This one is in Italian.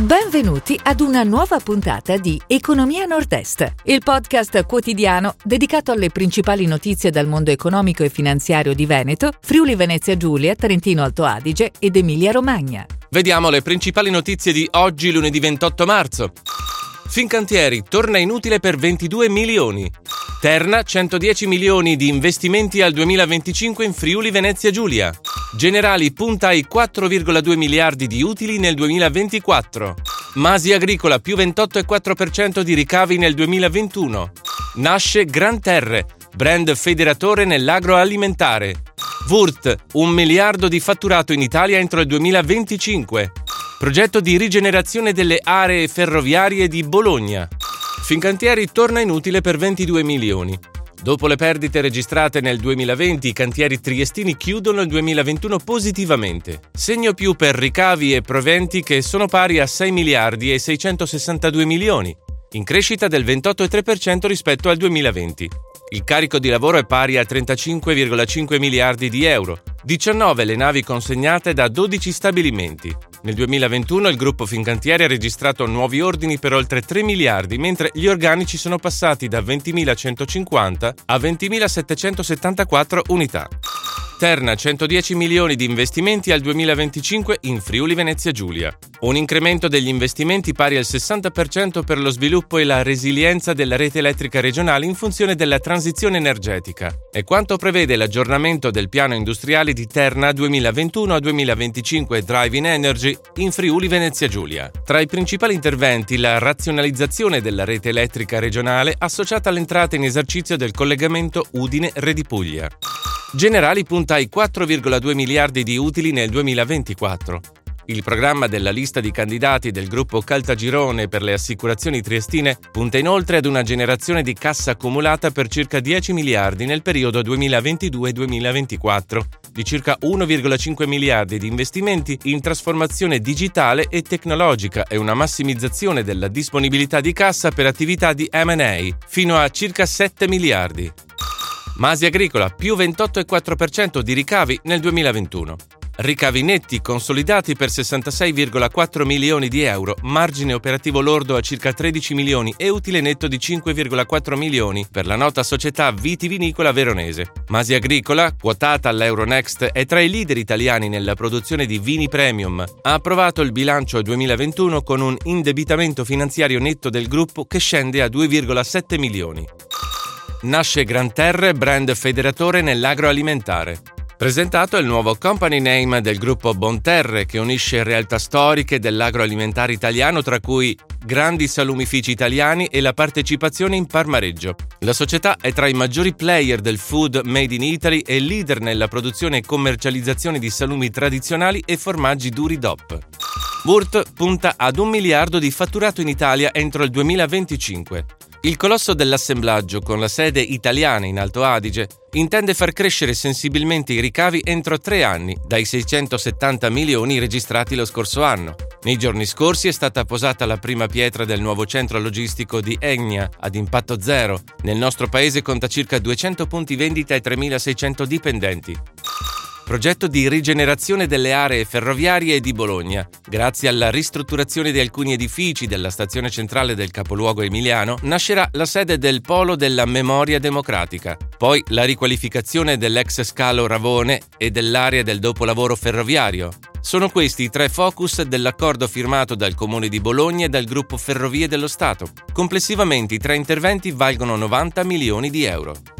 Benvenuti ad una nuova puntata di Economia Nord-Est, il podcast quotidiano dedicato alle principali notizie dal mondo economico e finanziario di Veneto, Friuli Venezia Giulia, Trentino Alto Adige ed Emilia Romagna. Vediamo le principali notizie di oggi, lunedì 28 marzo. Fincantieri torna inutile per 22 milioni. Terna 110 milioni di investimenti al 2025 in Friuli Venezia Giulia. Generali punta ai 4,2 miliardi di utili nel 2024. Masi Agricola più 28,4% di ricavi nel 2021. Nasce Gran Terre, brand federatore nell'agroalimentare. Wurt, un miliardo di fatturato in Italia entro il 2025. Progetto di rigenerazione delle aree ferroviarie di Bologna. Fincantieri torna inutile per 22 milioni. Dopo le perdite registrate nel 2020, i cantieri triestini chiudono il 2021 positivamente. Segno più per ricavi e proventi che sono pari a 6 miliardi e 662 milioni, in crescita del 28,3% rispetto al 2020. Il carico di lavoro è pari a 35,5 miliardi di euro, 19 le navi consegnate da 12 stabilimenti. Nel 2021 il gruppo Fincantieri ha registrato nuovi ordini per oltre 3 miliardi, mentre gli organici sono passati da 20.150 a 20.774 unità. Terna 110 milioni di investimenti al 2025 in Friuli Venezia Giulia. Un incremento degli investimenti pari al 60% per lo sviluppo e la resilienza della rete elettrica regionale in funzione della transizione energetica. È quanto prevede l'aggiornamento del piano industriale di Terna 2021 a 2025 Driving Energy in Friuli Venezia Giulia. Tra i principali interventi la razionalizzazione della rete elettrica regionale associata all'entrata in esercizio del collegamento Udine-Redipuglia. Generali ai 4,2 miliardi di utili nel 2024. Il programma della lista di candidati del gruppo Caltagirone per le assicurazioni triestine punta inoltre ad una generazione di cassa accumulata per circa 10 miliardi nel periodo 2022-2024, di circa 1,5 miliardi di investimenti in trasformazione digitale e tecnologica e una massimizzazione della disponibilità di cassa per attività di M&A, fino a circa 7 miliardi. Masi Agricola più 28,4% di ricavi nel 2021. Ricavi netti consolidati per 66,4 milioni di euro, margine operativo lordo a circa 13 milioni e utile netto di 5,4 milioni per la nota società vitivinicola veronese. Masi Agricola, quotata all'Euronext, è tra i leader italiani nella produzione di vini premium. Ha approvato il bilancio 2021 con un indebitamento finanziario netto del gruppo che scende a 2,7 milioni nasce Gran Terre, brand federatore nell'agroalimentare. Presentato è il nuovo company name del gruppo Bonterre che unisce realtà storiche dell'agroalimentare italiano tra cui grandi salumifici italiani e la partecipazione in Parmareggio. La società è tra i maggiori player del food made in Italy e leader nella produzione e commercializzazione di salumi tradizionali e formaggi duri DOP. Wurt punta ad un miliardo di fatturato in Italia entro il 2025. Il colosso dell'assemblaggio, con la sede italiana in Alto Adige, intende far crescere sensibilmente i ricavi entro tre anni, dai 670 milioni registrati lo scorso anno. Nei giorni scorsi è stata posata la prima pietra del nuovo centro logistico di Egna, ad impatto zero. Nel nostro paese conta circa 200 punti vendita e 3.600 dipendenti progetto di rigenerazione delle aree ferroviarie di Bologna. Grazie alla ristrutturazione di alcuni edifici della stazione centrale del capoluogo emiliano, nascerà la sede del Polo della Memoria Democratica, poi la riqualificazione dell'ex scalo Ravone e dell'area del dopolavoro ferroviario. Sono questi i tre focus dell'accordo firmato dal Comune di Bologna e dal gruppo Ferrovie dello Stato. Complessivamente i tre interventi valgono 90 milioni di euro.